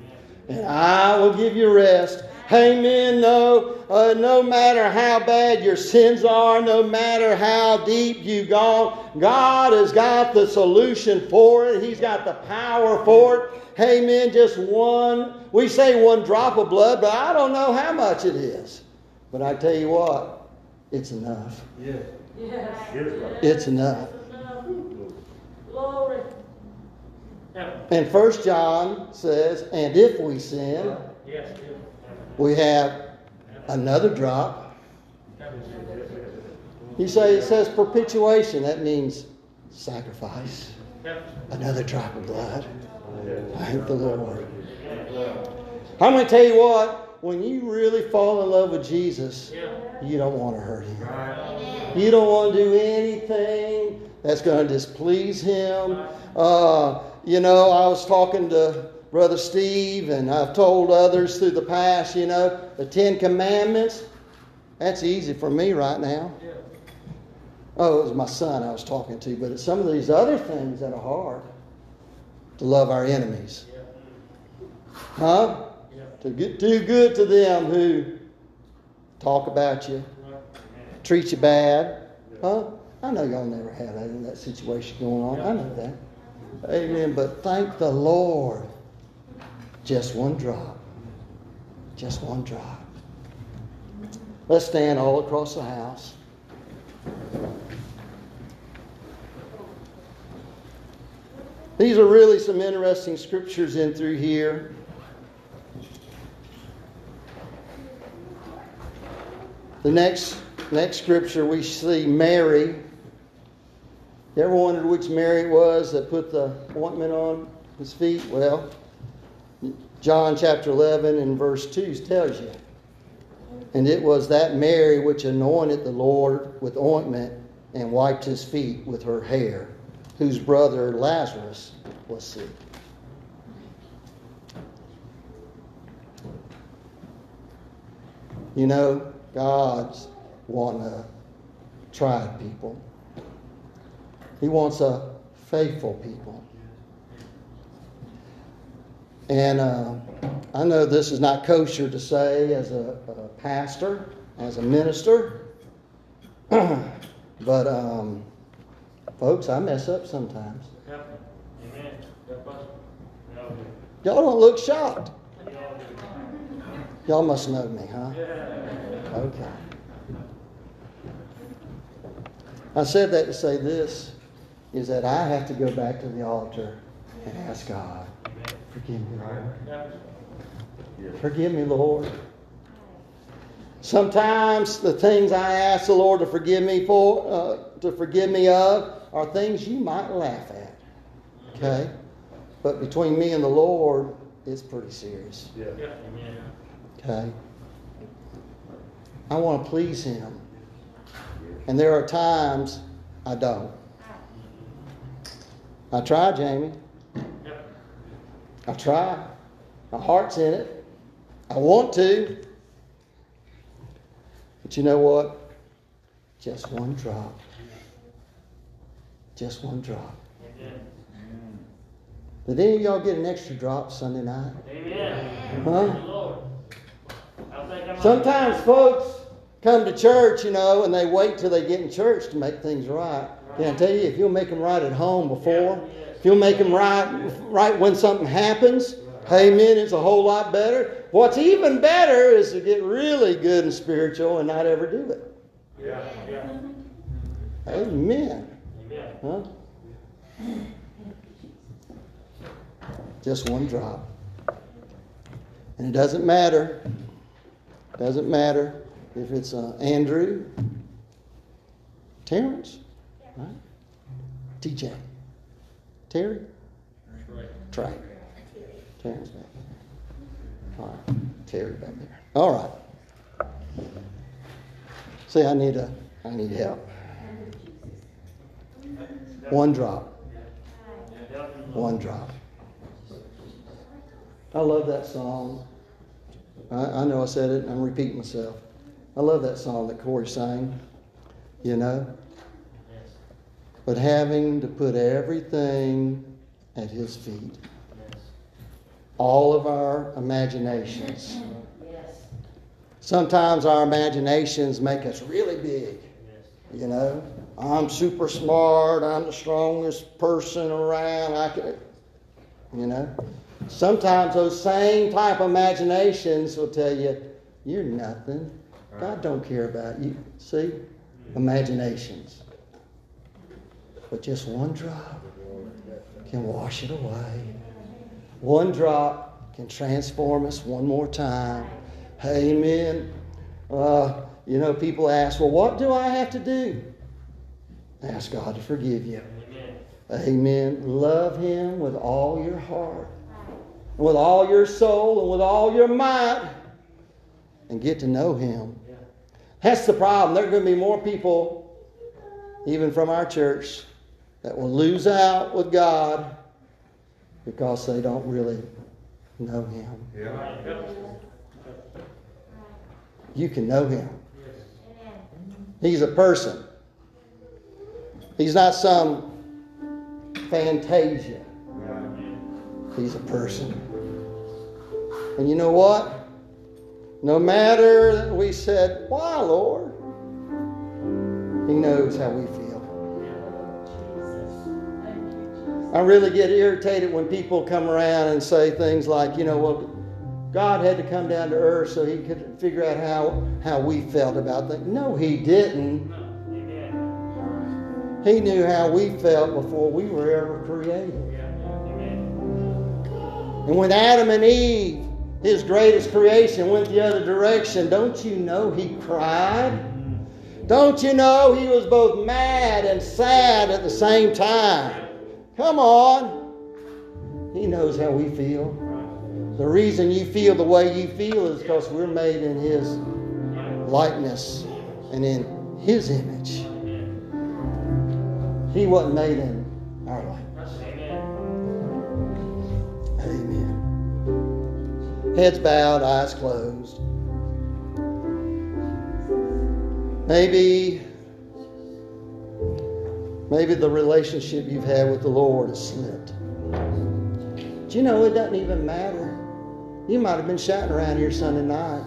And I will give you rest. Amen. No, uh, no matter how bad your sins are, no matter how deep you've gone, God has got the solution for it. He's got the power for it. Amen. Just one, we say one drop of blood, but I don't know how much it is. But I tell you what, it's enough. Yes. Yes. It's enough. Glory. And First John says, and if we sin, Yes, yes. we have another drop. You say it says propitiation, that means sacrifice. Another drop of blood. Thank the Lord. I'm going to tell you what, when you really fall in love with Jesus, you don't want to hurt him. Right. You don't want to do anything that's going to displease him. Uh, you know, I was talking to Brother Steve, and I've told others through the past, you know, the Ten Commandments, that's easy for me right now. Oh, it was my son I was talking to, but it's some of these other things that are hard. To love our enemies. Huh? To get, do good to them who talk about you, treat you bad. Huh? I know y'all never had that, that situation going on. I know that. Amen. But thank the Lord. Just one drop. Just one drop. Let's stand all across the house. These are really some interesting scriptures in through here. The next next scripture we see Mary. You ever wondered which Mary it was that put the ointment on his feet? Well, John chapter 11 and verse 2 tells you. And it was that Mary which anointed the Lord with ointment and wiped his feet with her hair, whose brother Lazarus was sick. You know, God's want a tried people. He wants a faithful people. And uh, I know this is not kosher to say as a, a pastor, as a minister, but um, folks, I mess up sometimes. Amen. Help us. No, Y'all don't look shocked. we all do. Y'all must know me, huh? Yeah. Okay. I said that to say this is that I have to go back to the altar and ask God, forgive me, Lord. Forgive me, Lord. Sometimes the things I ask the Lord to forgive me for, uh, to forgive me of, are things you might laugh at. Okay? But between me and the Lord, it's pretty serious. Yeah. Okay? I want to please Him. And there are times I don't. I try, Jamie. I try. My heart's in it. I want to. But you know what? Just one drop. Just one drop. Amen. Did any of y'all get an extra drop Sunday night? Amen. Huh? Praise the Lord. I think I might- Sometimes folks come to church, you know, and they wait till they get in church to make things right. Can I tell you, if you'll make them right at home before, if you'll make them right, right when something happens, amen, it's a whole lot better. What's even better is to get really good and spiritual and not ever do it. Yeah, yeah. Amen. Amen. Huh? Just one drop. And it doesn't matter. Doesn't matter if it's uh, Andrew, Terrence, right? TJ, Terry, Trey. Terrence back there. All right. Terry back there. All right. See, I need a, I need help. One drop. One drop. I love that song. I, I know I said it, and I'm repeating myself. I love that song that Corey sang, you know. But having to put everything at his feet, all of our imaginations. Sometimes our imaginations make us really big. You know, I'm super smart. I'm the strongest person around. I can, you know. Sometimes those same type of imaginations will tell you, you're nothing. God don't care about you. See? Imaginations. But just one drop can wash it away. One drop can transform us one more time. Amen. Uh, you know, people ask, well, what do I have to do? Ask God to forgive you. Amen. Amen. Love Him with all your heart, with all your soul, and with all your might, and get to know Him. Yeah. That's the problem. There are going to be more people, even from our church, that will lose out with God because they don't really know Him. Yep. You can know Him. He's a person. He's not some fantasia. He's a person. And you know what? No matter that we said, Why, Lord? He knows how we feel. I really get irritated when people come around and say things like, you know, well, God had to come down to earth so he could figure out how, how we felt about things. No, he didn't. He knew how we felt before we were ever created. And when Adam and Eve, his greatest creation, went the other direction, don't you know he cried? Don't you know he was both mad and sad at the same time? Come on. He knows how we feel. The reason you feel the way you feel is because we're made in his likeness and in his image. He wasn't made in Heads bowed, eyes closed. Maybe, maybe the relationship you've had with the Lord has slipped. Do you know it doesn't even matter? You might have been shouting around here Sunday night,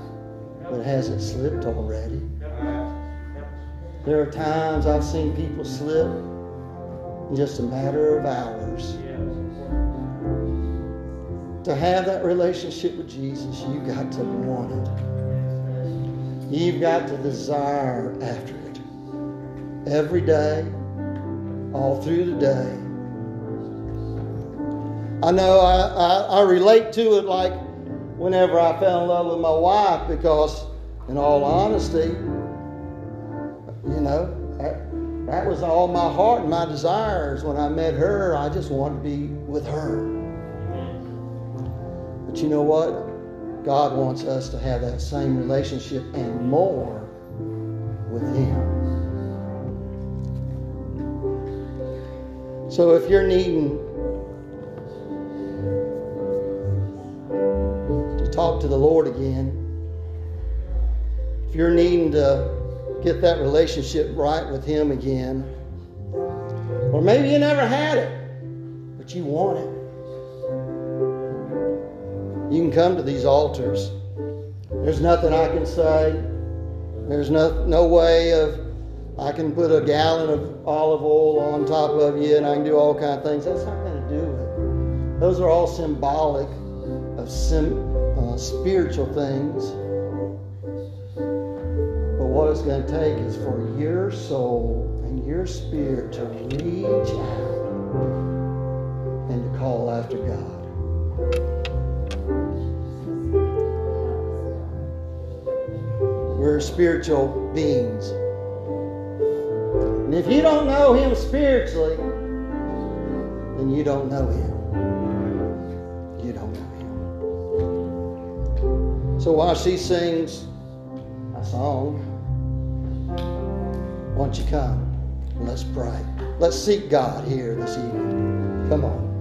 but has it slipped already? There are times I've seen people slip in just a matter of hours. To have that relationship with Jesus, you've got to want it. You've got to desire after it. Every day, all through the day. I know I, I, I relate to it like whenever I fell in love with my wife because, in all honesty, you know, that was all my heart and my desires. When I met her, I just wanted to be with her. But you know what? God wants us to have that same relationship and more with Him. So if you're needing to talk to the Lord again, if you're needing to get that relationship right with Him again, or maybe you never had it, but you want it, you can come to these altars. There's nothing I can say. There's no, no way of I can put a gallon of olive oil on top of you and I can do all kind of things. That's not going to do it. Those are all symbolic of sim, uh, spiritual things. But what it's going to take is for your soul and your spirit to reach out and to call after God. We're spiritual beings. And if you don't know Him spiritually, then you don't know Him. You don't know Him. So while she sings a song, why don't you come? Let's pray. Let's seek God here this evening. Come on.